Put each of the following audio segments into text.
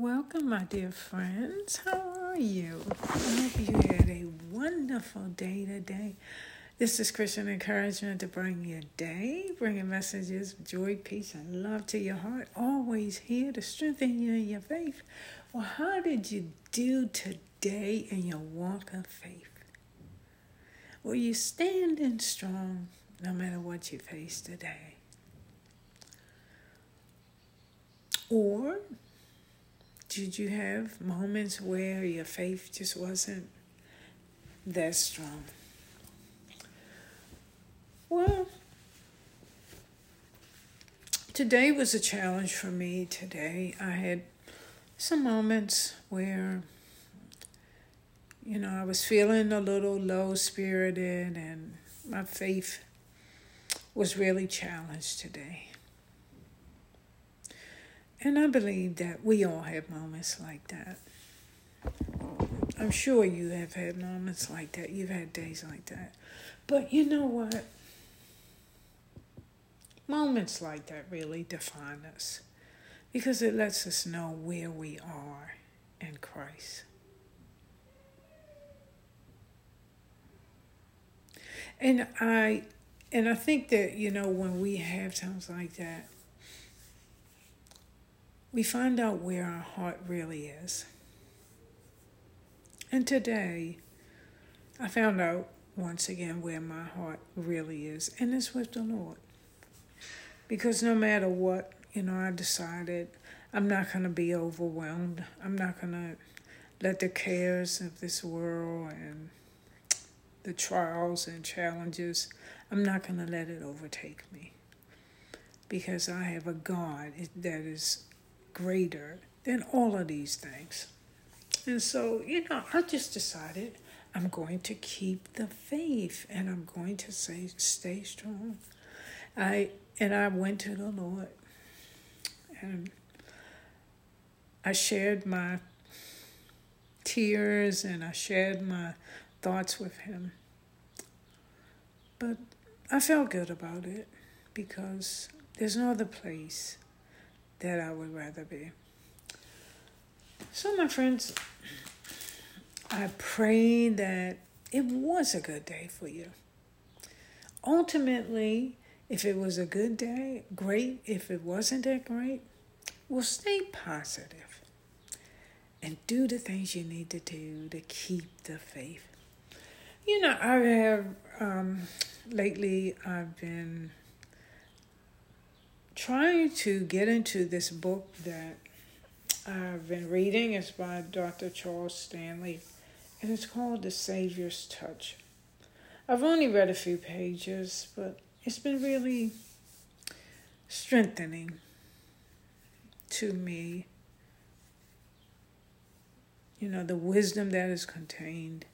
Welcome, my dear friends. How are you? I hope you had a wonderful day today. This is Christian encouragement to bring your day, bringing messages of joy, peace, and love to your heart. Always here to strengthen you in your faith. Well, how did you do today in your walk of faith? Were you standing strong no matter what you face today? Or did you have moments where your faith just wasn't that strong? Well, today was a challenge for me. Today, I had some moments where, you know, I was feeling a little low spirited and my faith was really challenged today. And I believe that we all have moments like that. I'm sure you have had moments like that. You've had days like that. But you know what? Moments like that really define us because it lets us know where we are in Christ. And I and I think that, you know, when we have times like that, we find out where our heart really is. And today, I found out once again where my heart really is, and it's with the Lord. Because no matter what, you know, I decided I'm not going to be overwhelmed. I'm not going to let the cares of this world and the trials and challenges, I'm not going to let it overtake me. Because I have a God that is greater than all of these things. And so, you know, I just decided I'm going to keep the faith and I'm going to say stay strong. I and I went to the Lord and I shared my tears and I shared my thoughts with him. But I felt good about it because there's no other place that I would rather be. So, my friends, I pray that it was a good day for you. Ultimately, if it was a good day, great. If it wasn't that great, well, stay positive and do the things you need to do to keep the faith. You know, I have um, lately, I've been trying to get into this book that I've been reading. It's by Dr. Charles Stanley, and it's called The Savior's Touch. I've only read a few pages, but it's been really strengthening to me. You know, the wisdom that is contained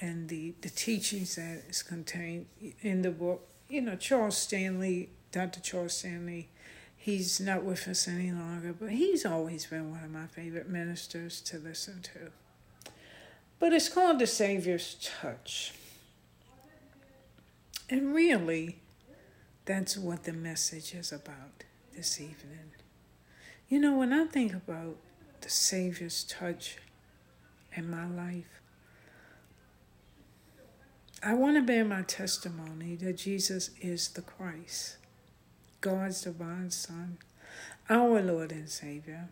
and the, the teachings that is contained in the book. You know, Charles Stanley Dr. Charles Stanley. He's not with us any longer, but he's always been one of my favorite ministers to listen to. But it's called The Savior's Touch. And really, that's what the message is about this evening. You know, when I think about the Savior's touch in my life, I want to bear my testimony that Jesus is the Christ. God's divine Son, our Lord and Savior,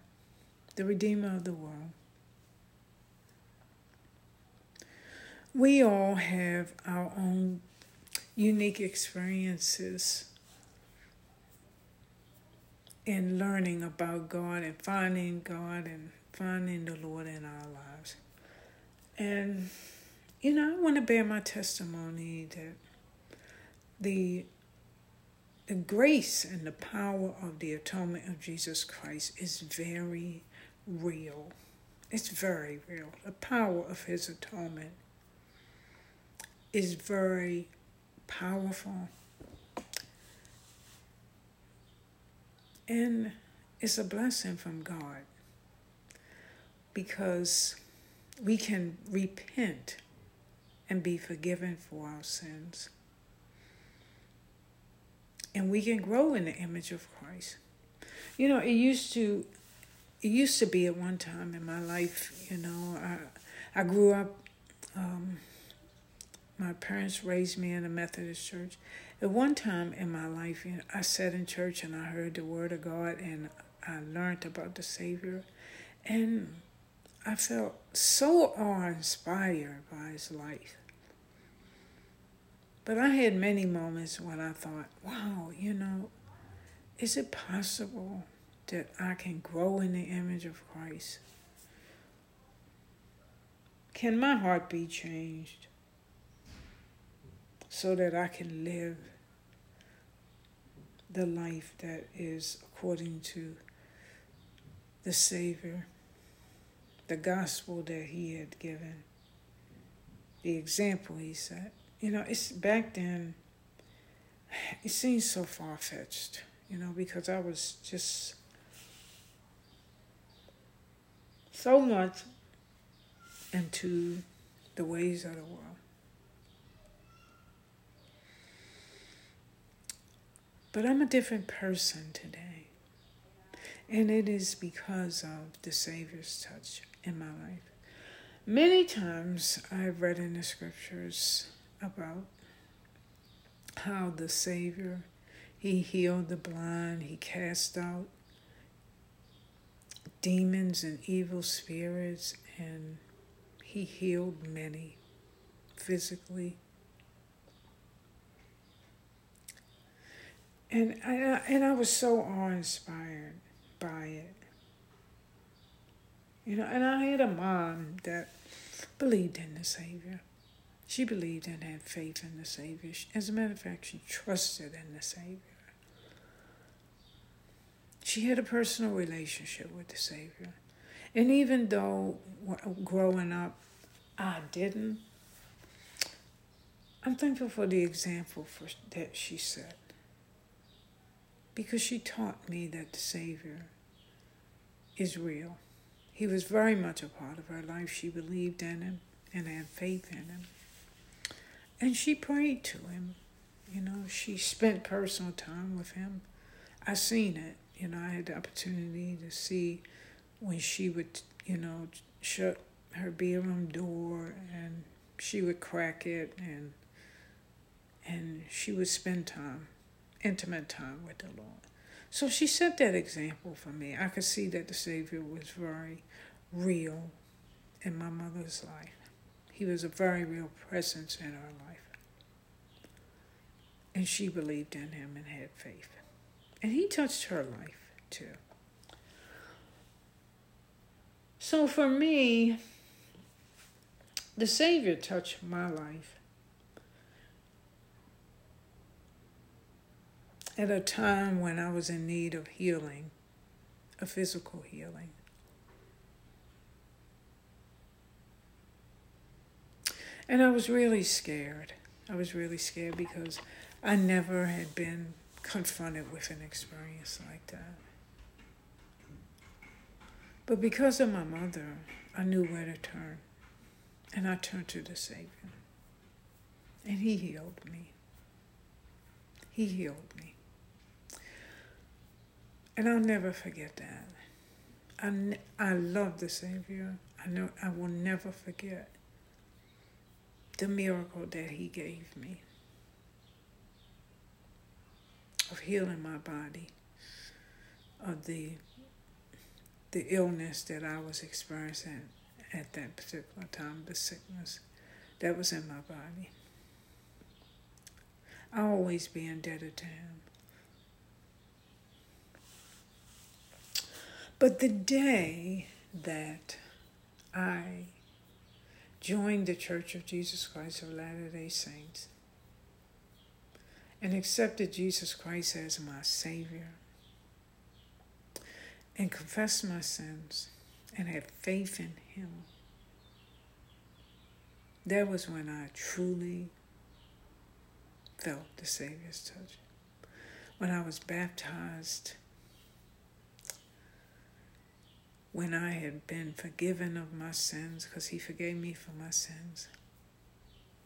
the Redeemer of the world. We all have our own unique experiences in learning about God and finding God and finding the Lord in our lives. And, you know, I want to bear my testimony that the the grace and the power of the atonement of Jesus Christ is very real. It's very real. The power of his atonement is very powerful. And it's a blessing from God because we can repent and be forgiven for our sins and we can grow in the image of Christ. You know, it used to it used to be at one time in my life, you know, I, I grew up, um, my parents raised me in a Methodist church. At one time in my life, you know, I sat in church and I heard the Word of God and I learned about the Savior. And I felt so awe inspired by his life. But I had many moments when I thought, wow, you know, is it possible that I can grow in the image of Christ? Can my heart be changed so that I can live the life that is according to the Savior, the gospel that He had given, the example He set? You know, it's back then, it seems so far fetched, you know, because I was just so much into the ways of the world. But I'm a different person today. And it is because of the Savior's touch in my life. Many times I've read in the scriptures about how the Savior, He healed the blind, He cast out demons and evil spirits, and He healed many physically. And I, and I was so awe inspired by it. You know, and I had a mom that believed in the Savior. She believed and had faith in the Savior. As a matter of fact, she trusted in the Savior. She had a personal relationship with the Savior. And even though growing up I didn't, I'm thankful for the example for, that she set. Because she taught me that the Savior is real. He was very much a part of her life. She believed in him and had faith in him. And she prayed to him. You know, she spent personal time with him. I seen it. You know, I had the opportunity to see when she would, you know, shut her bedroom door and she would crack it and and she would spend time, intimate time with the Lord. So she set that example for me. I could see that the Savior was very real in my mother's life. He was a very real presence in her life. And she believed in him and had faith. And he touched her life too. So for me, the Savior touched my life at a time when I was in need of healing, a physical healing. And I was really scared. I was really scared because I never had been confronted with an experience like that. But because of my mother, I knew where to turn. And I turned to the Savior. And He healed me. He healed me. And I'll never forget that. I, I love the Savior. I know I will never forget the miracle that He gave me of healing my body of the the illness that I was experiencing at that particular time, the sickness that was in my body. I'll always be indebted to him. But the day that I joined the Church of Jesus Christ of Latter day Saints, and accepted Jesus Christ as my Savior and confessed my sins and had faith in Him, that was when I truly felt the Savior's touch. When I was baptized, when I had been forgiven of my sins, because He forgave me for my sins,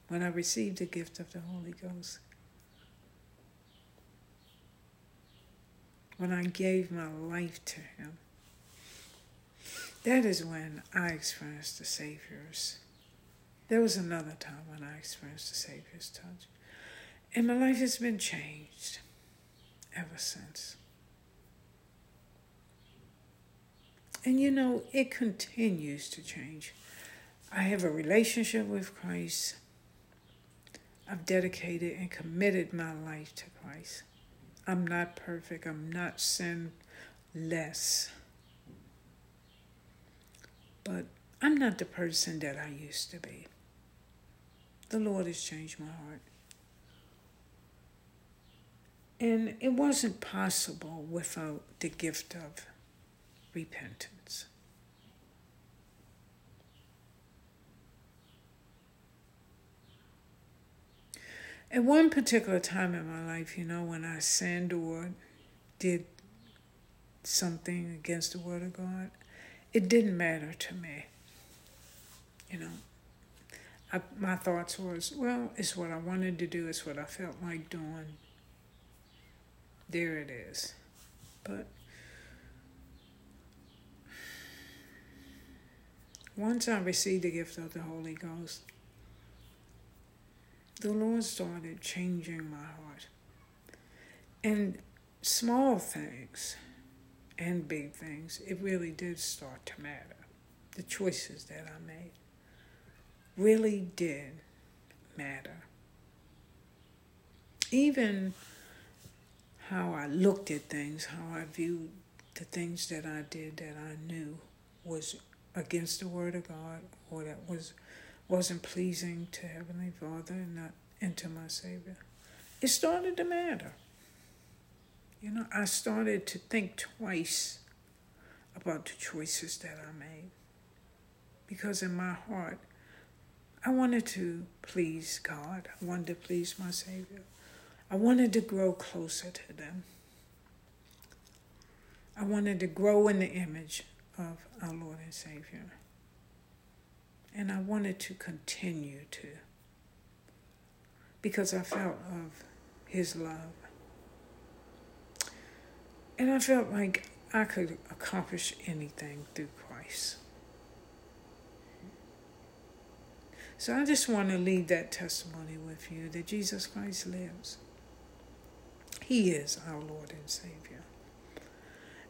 when I received the gift of the Holy Ghost, when I gave my life to Him. that is when I experienced the Savior's. There was another time when I experienced the Savior's touch. And my life has been changed ever since. And you know, it continues to change. I have a relationship with Christ. I've dedicated and committed my life to Christ. I'm not perfect. I'm not sinless. But I'm not the person that I used to be. The Lord has changed my heart. And it wasn't possible without the gift of repentance. At one particular time in my life, you know, when I sinned or did something against the Word of God, it didn't matter to me. You know, I, my thoughts was, well, it's what I wanted to do, it's what I felt like doing. There it is. But once I received the gift of the Holy Ghost, the Lord started changing my heart. And small things and big things, it really did start to matter. The choices that I made really did matter. Even how I looked at things, how I viewed the things that I did that I knew was against the word of God or that was wasn't pleasing to Heavenly Father and not and to my Savior. It started to matter. You know, I started to think twice about the choices that I made. Because in my heart, I wanted to please God. I wanted to please my Savior. I wanted to grow closer to them. I wanted to grow in the image of our Lord and Savior. And I wanted to continue to because I felt of His love. And I felt like I could accomplish anything through Christ. So I just want to leave that testimony with you that Jesus Christ lives. He is our Lord and Savior.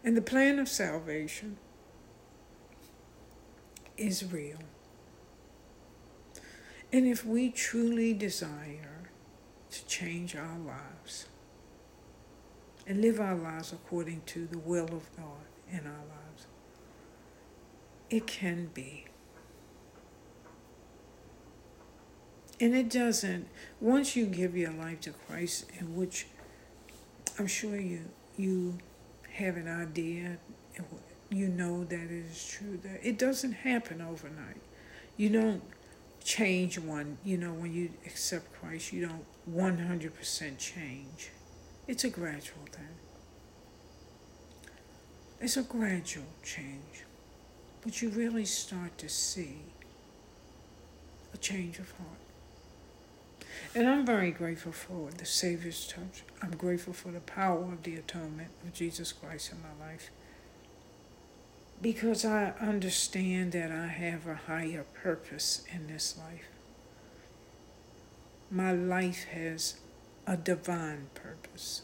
And the plan of salvation is real. And if we truly desire to change our lives and live our lives according to the will of God in our lives, it can be. And it doesn't, once you give your life to Christ, in which I'm sure you you have an idea, you know that it is true, that it doesn't happen overnight. You don't change one, you know, when you accept Christ, you don't 100% change. It's a gradual thing. It's a gradual change. But you really start to see a change of heart. And I'm very grateful for the Savior's touch. I'm grateful for the power of the atonement of Jesus Christ in my life. Because I understand that I have a higher purpose in this life. My life has a divine purpose.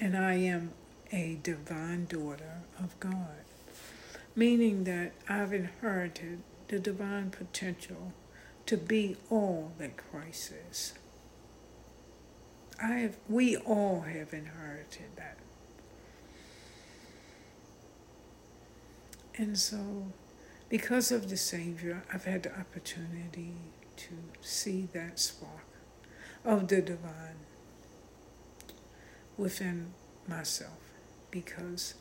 And I am a divine daughter of God meaning that I've inherited the divine potential to be all that Christ is. I have, we all have inherited that. And so, because of the Savior, I've had the opportunity to see that spark of the divine within myself because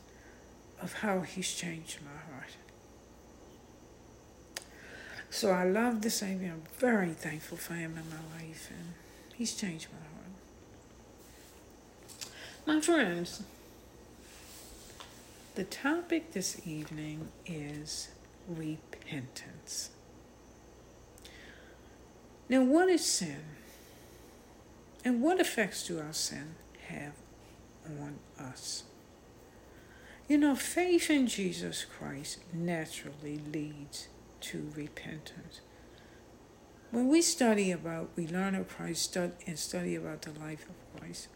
of how He's changed my heart. So I love the Savior. I'm very thankful for Him in my life, and He's changed my heart. My friends, the topic this evening is repentance. Now, what is sin? And what effects do our sin have on us. You know, faith in Jesus Christ naturally leads to repentance. When we study about, we learn of Christ and study about the life of Christ,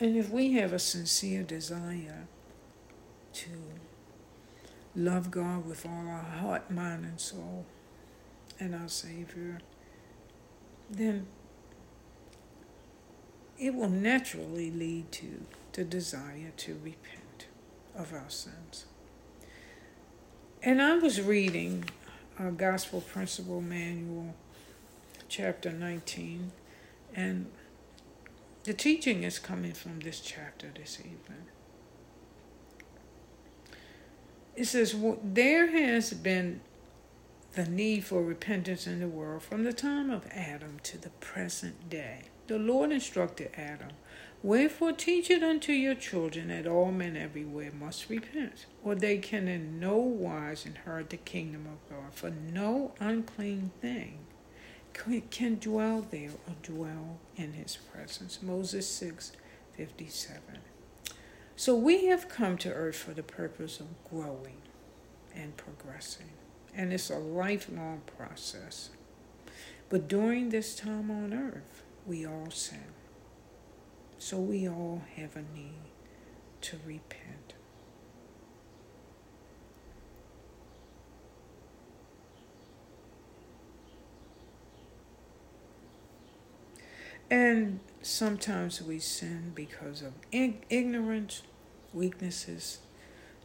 And if we have a sincere desire to love God with all our heart, mind, and soul, and our Savior, then it will naturally lead to the desire to repent of our sins. And I was reading our Gospel Principle Manual, chapter 19, and the teaching is coming from this chapter this evening. It says, There has been the need for repentance in the world from the time of Adam to the present day. The Lord instructed Adam, Wherefore teach it unto your children that all men everywhere must repent, or they can in no wise inherit the kingdom of God. For no unclean thing can dwell there or dwell in his presence. Moses 6 57. So we have come to earth for the purpose of growing and progressing, and it's a lifelong process. But during this time on earth, we all sin. So we all have a need to repent. And sometimes we sin because of ignorance, weaknesses,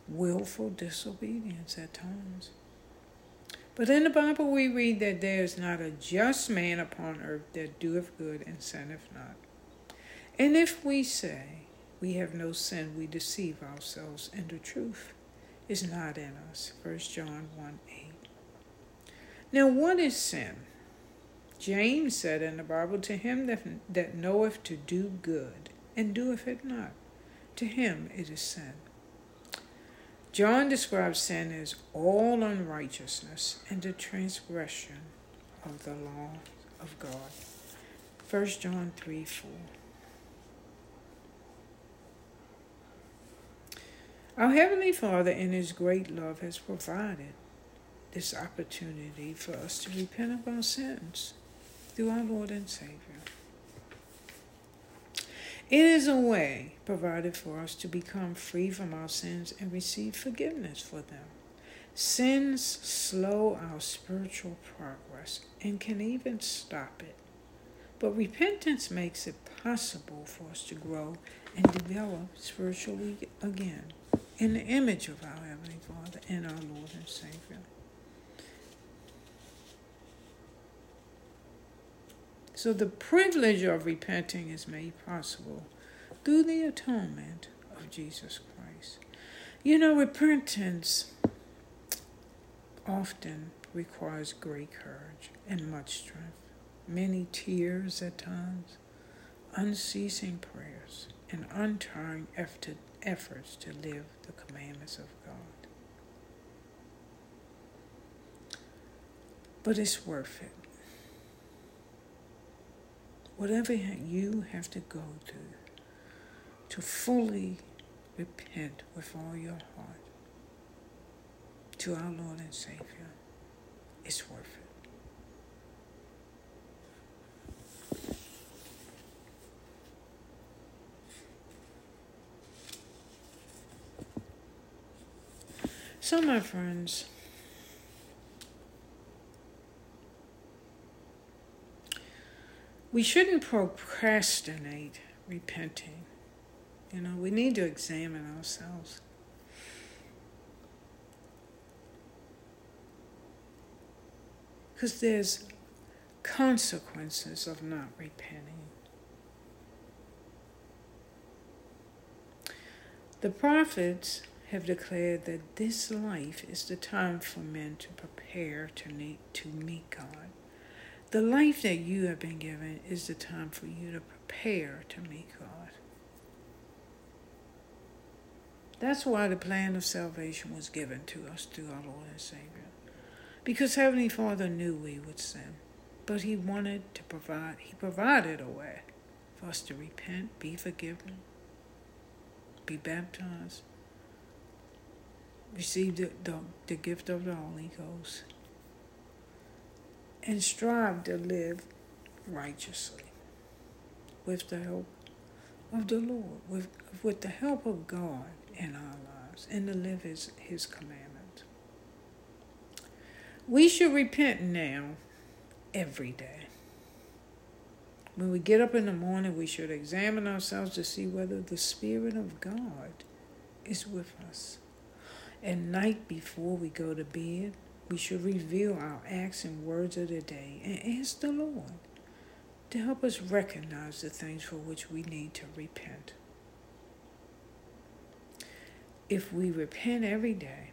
willful disobedience at times. But in the Bible we read that there is not a just man upon earth that doeth good and sinneth not. And if we say we have no sin, we deceive ourselves, and the truth is not in us. 1 John 1 8. Now, what is sin? James said in the Bible, To him that, that knoweth to do good and doeth it not, to him it is sin. John describes sin as all unrighteousness and the transgression of the law of God. 1 John 3 4. Our Heavenly Father, in His great love, has provided this opportunity for us to repent of our sins through our Lord and Savior. It is a way provided for us to become free from our sins and receive forgiveness for them. Sins slow our spiritual progress and can even stop it. But repentance makes it possible for us to grow and develop spiritually again in the image of our Heavenly Father and our Lord and Savior. So the privilege of repenting is made possible through the atonement of Jesus Christ. You know, repentance often requires great courage and much strength, many tears at times, unceasing prayers, and untiring efforts to live the commandments of God. But it's worth it whatever you have to go through to fully repent with all your heart to our Lord and Savior, it's worth it. So, my friends, we shouldn't procrastinate repenting. You know, we need to examine ourselves. Because there's consequences of not repenting. The prophets have declared that this life is the time for men to prepare to meet, to meet God. The life that you have been given is the time for you to prepare to meet God. That's why the plan of salvation was given to us through our Lord and Savior. Because Heavenly Father knew we would sin. But He wanted to provide, He provided a way for us to repent, be forgiven, be baptized, receive the, the, the gift of the Holy Ghost, and strive to live righteously with the help of the Lord, with, with the help of God in our lives, and to live His, his commandments. We should repent now every day. When we get up in the morning, we should examine ourselves to see whether the Spirit of God is with us. At night, before we go to bed, we should review our acts and words of the day and ask the Lord to help us recognize the things for which we need to repent. If we repent every day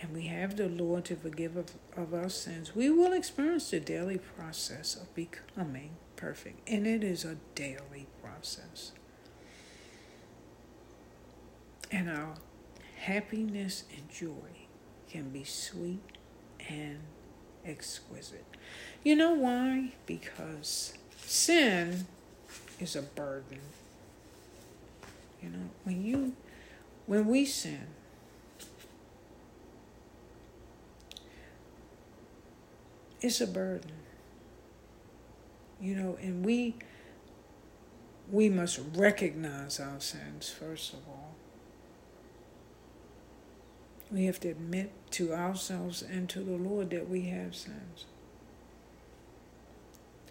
and we have the Lord to forgive of, of our sins, we will experience the daily process of becoming perfect. And it is a daily process. And our happiness and joy can be sweet and exquisite. You know why? Because sin is a burden. You know, when you when we sin, it's a burden. You know, and we we must recognize our sins first of all. We have to admit to ourselves and to the Lord that we have sins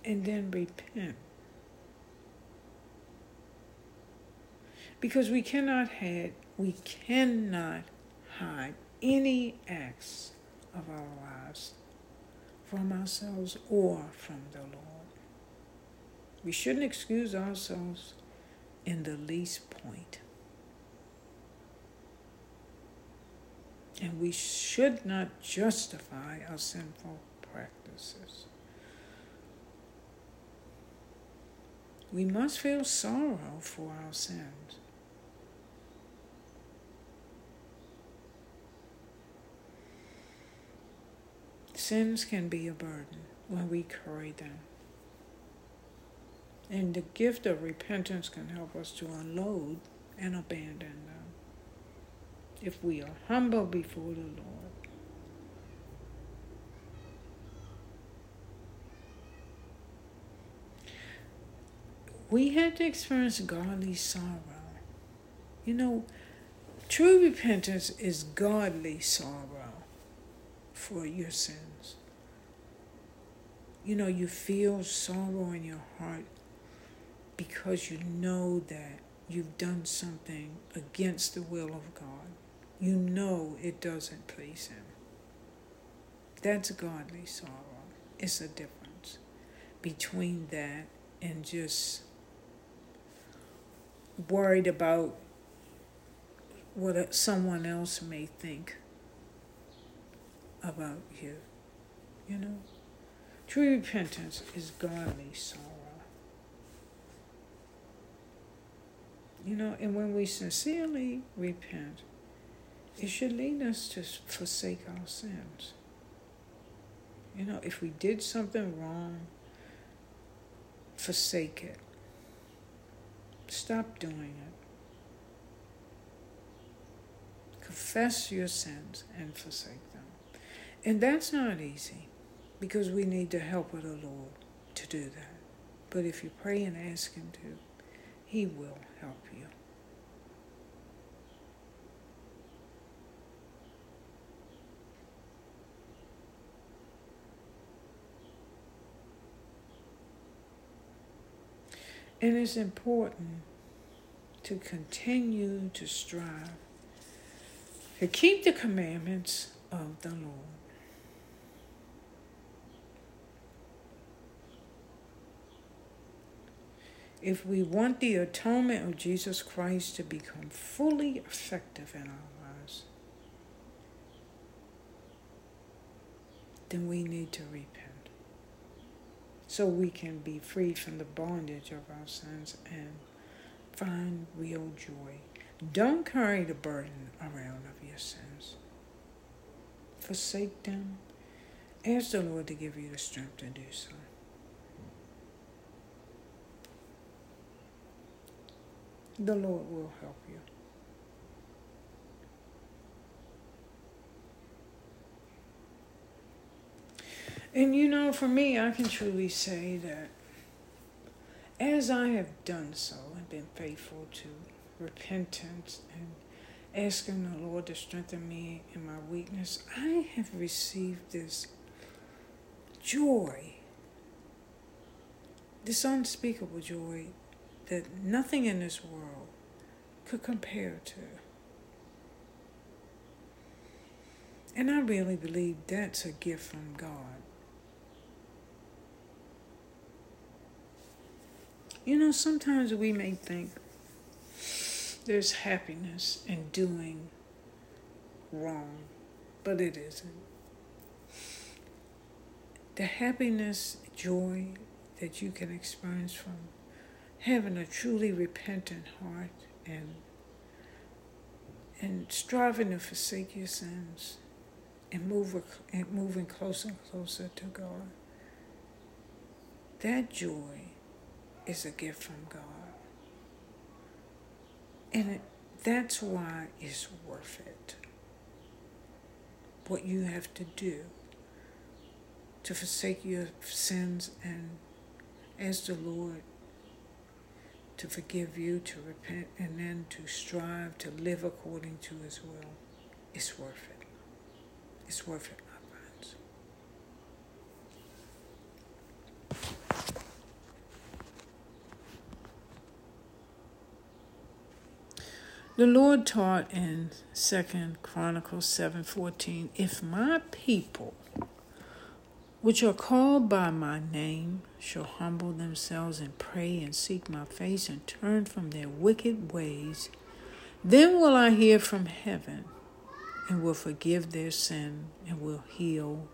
and then repent. Because we cannot hide, we cannot hide any acts of our lives from ourselves or from the Lord. We shouldn't excuse ourselves in the least point. And we should not justify our sinful practices. we must feel sorrow for our sins. Sins can be a burden when we carry them. And the gift of repentance can help us to unload and abandon them. If we are humble before the Lord, we had to experience godly sorrow. You know, true repentance is godly sorrow for your sins. You know, you feel sorrow in your heart because you know that you've done something against the will of God. You know it doesn't please Him. That's godly sorrow. It's a difference between that and just worried about what someone else may think about you. You know? True repentance is godly sorrow. You know, and when we sincerely repent, it should lead us to forsake our sins. You know, if we did something wrong, forsake it. Stop doing it. Confess your sins and forsake them. And that's not easy because we need the help of the Lord to do that. But if you pray and ask Him to, He will help you. And it's important to continue to strive to keep the commandments of the Lord. If we want the atonement of Jesus Christ to become fully effective in our lives, then we need to repent so we can be free from the bondage of our sins and find real joy. Don't carry the burden around of your sins. Forsake them. Ask the Lord to give you the strength to do so. The Lord will help you. And you know, for me, I can truly say that as I have done so and been faithful to repentance and asking the Lord to strengthen me in my weakness, I have received this joy, this unspeakable joy that nothing in this world could compare to. And I really believe that's a gift from God. You know, sometimes we may think there's happiness in doing wrong, but it isn't. The happiness, joy that you can experience from having a truly repentant heart and and striving to forsake your sins and move and moving closer and closer to God. That joy is a gift from God. And it, that's why it's worth it. What you have to do to forsake your sins and ask the Lord to forgive you, to repent, and then to strive to live according to His will. It's worth it. It's worth it. The Lord taught in Second Chronicles 7:14, "If my people, which are called by my name, shall humble themselves and pray and seek my face and turn from their wicked ways, then will I hear from heaven and will forgive their sin and will heal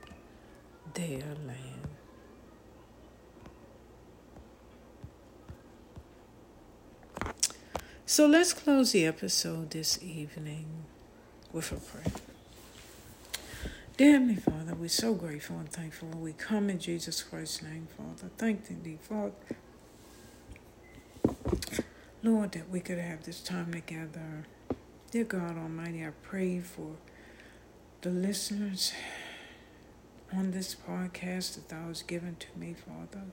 their land." So let's close the episode this evening with a prayer. Dear Heavenly Father, we're so grateful and thankful. We come in Jesus Christ's name, Father. Thank thee, Father. Lord, that we could have this time together. Dear God Almighty, I pray for the listeners on this podcast that thou hast given to me, Father.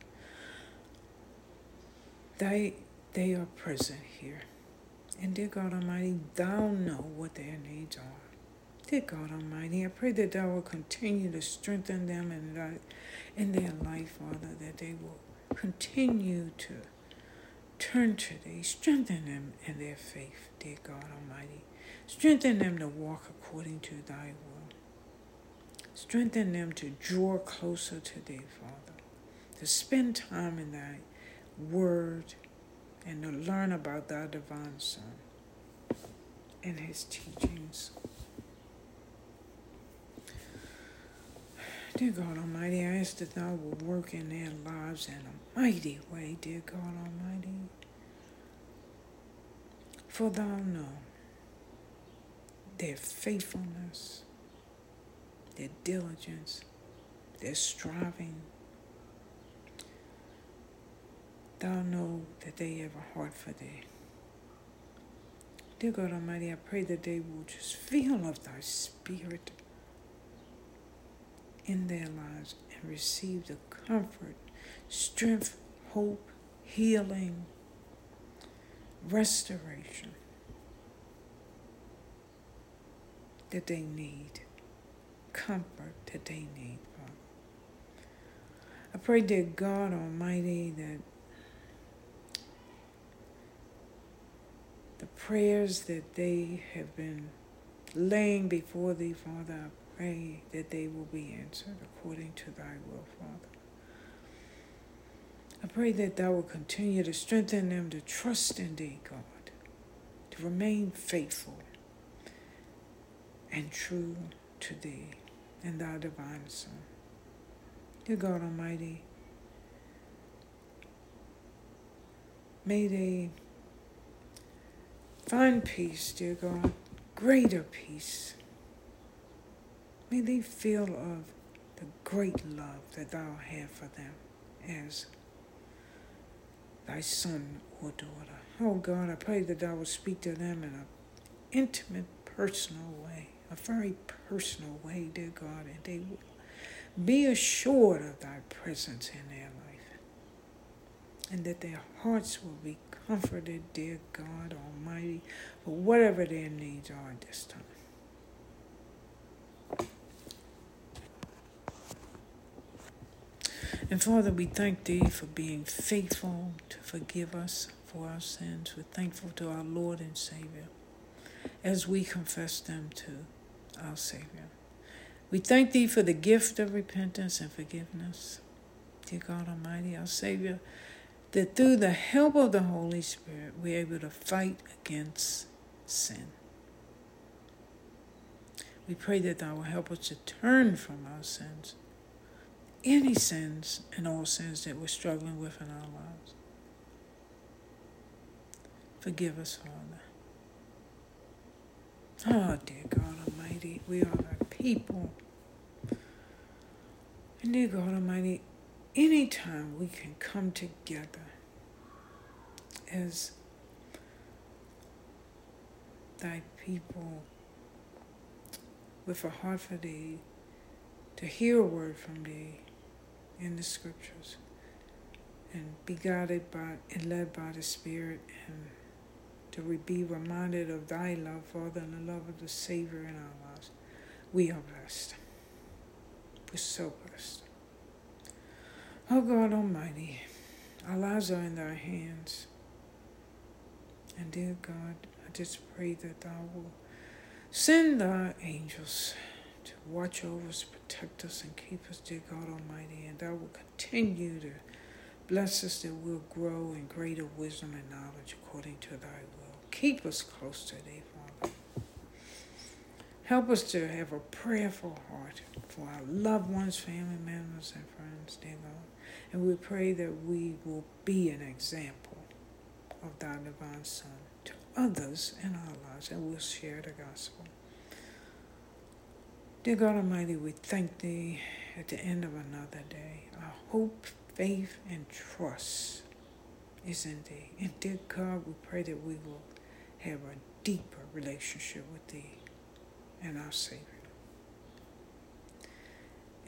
They they are present here. And dear God Almighty, thou know what their needs are. Dear God Almighty, I pray that thou will continue to strengthen them in, in their life, Father, that they will continue to turn to thee. Strengthen them in their faith, dear God Almighty. Strengthen them to walk according to thy will. Strengthen them to draw closer to thee, Father. To spend time in thy word and to learn about thy divine Son and his teachings. Dear God Almighty, I ask that thou will work in their lives in a mighty way, dear God Almighty. For thou know their faithfulness, their diligence, their striving, Thou know that they have a heart for thee. Dear God Almighty, I pray that they will just feel of thy spirit in their lives and receive the comfort, strength, hope, healing, restoration that they need, comfort that they need, I pray, dear God Almighty, that the prayers that they have been laying before thee, Father, I pray that they will be answered according to thy will, Father. I pray that thou will continue to strengthen them to trust in thee, God, to remain faithful and true to thee and thy divine Son. Dear God Almighty, may they Find peace, dear God, greater peace. May they feel of the great love that thou have for them as thy son or daughter. Oh God, I pray that thou will speak to them in an intimate, personal way, a very personal way, dear God, and they will be assured of thy presence in their life, and that their hearts will be comforted, dear God Almighty, for whatever their needs are at this time. And Father, we thank Thee for being faithful to forgive us for our sins. We're thankful to our Lord and Savior as we confess them to our Savior. We thank Thee for the gift of repentance and forgiveness. Dear God Almighty, our Savior, that through the help of the Holy Spirit, we're able to fight against sin. We pray that Thou will help us to turn from our sins any sins and all sins that we're struggling with in our lives. Forgive us, Father. Oh, dear God Almighty, we are a people. And dear God Almighty, anytime we can come together as thy people with a heart for thee, to hear a word from thee, in the scriptures and be guided by and led by the Spirit and to be reminded of thy love, Father, and the love of the Savior in our lives. We are blessed. We're so blessed. Oh God Almighty, our lives are in thy hands. And dear God, I just pray that thou will send thy angels to watch over us, protect us, and keep us, dear God Almighty. And thou will continue to bless us that we'll grow in greater wisdom and knowledge according to thy will. Keep us close to thee, Father. Help us to have a prayerful heart for our loved ones, family members, and friends, dear God. And we pray that we will be an example of thy divine Son to others in our lives, and we'll share the gospel. Dear God Almighty, we thank Thee at the end of another day. Our hope, faith, and trust is in Thee. And dear God, we pray that we will have a deeper relationship with Thee and our Savior.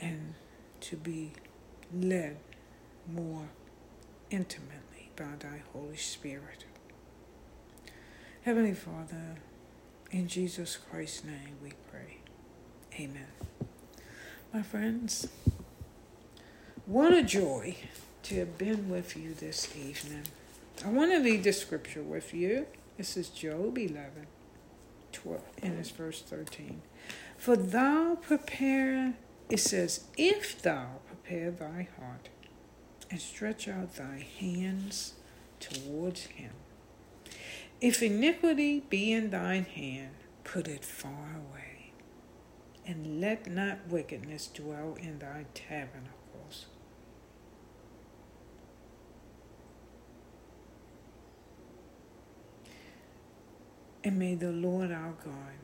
And to be led more intimately by Thy Holy Spirit. Heavenly Father, in Jesus Christ's name we pray. Amen. My friends, what a joy to have been with you this evening. I want to read the scripture with you. This is Job 11, 12, and verse 13. For thou prepare, it says, if thou prepare thy heart and stretch out thy hands towards him, if iniquity be in thine hand, put it far away and let not wickedness dwell in thy tabernacles. And may the Lord our God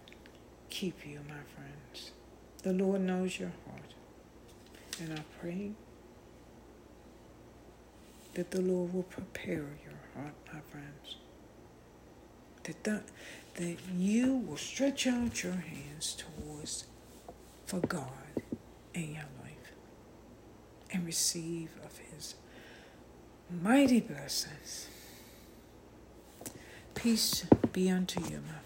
keep you, my friends. The Lord knows your heart. And I pray that the Lord will prepare your heart, my friends. That, the, that you will stretch out your hands towards for God in your life and receive of His mighty blessings. Peace be unto you, my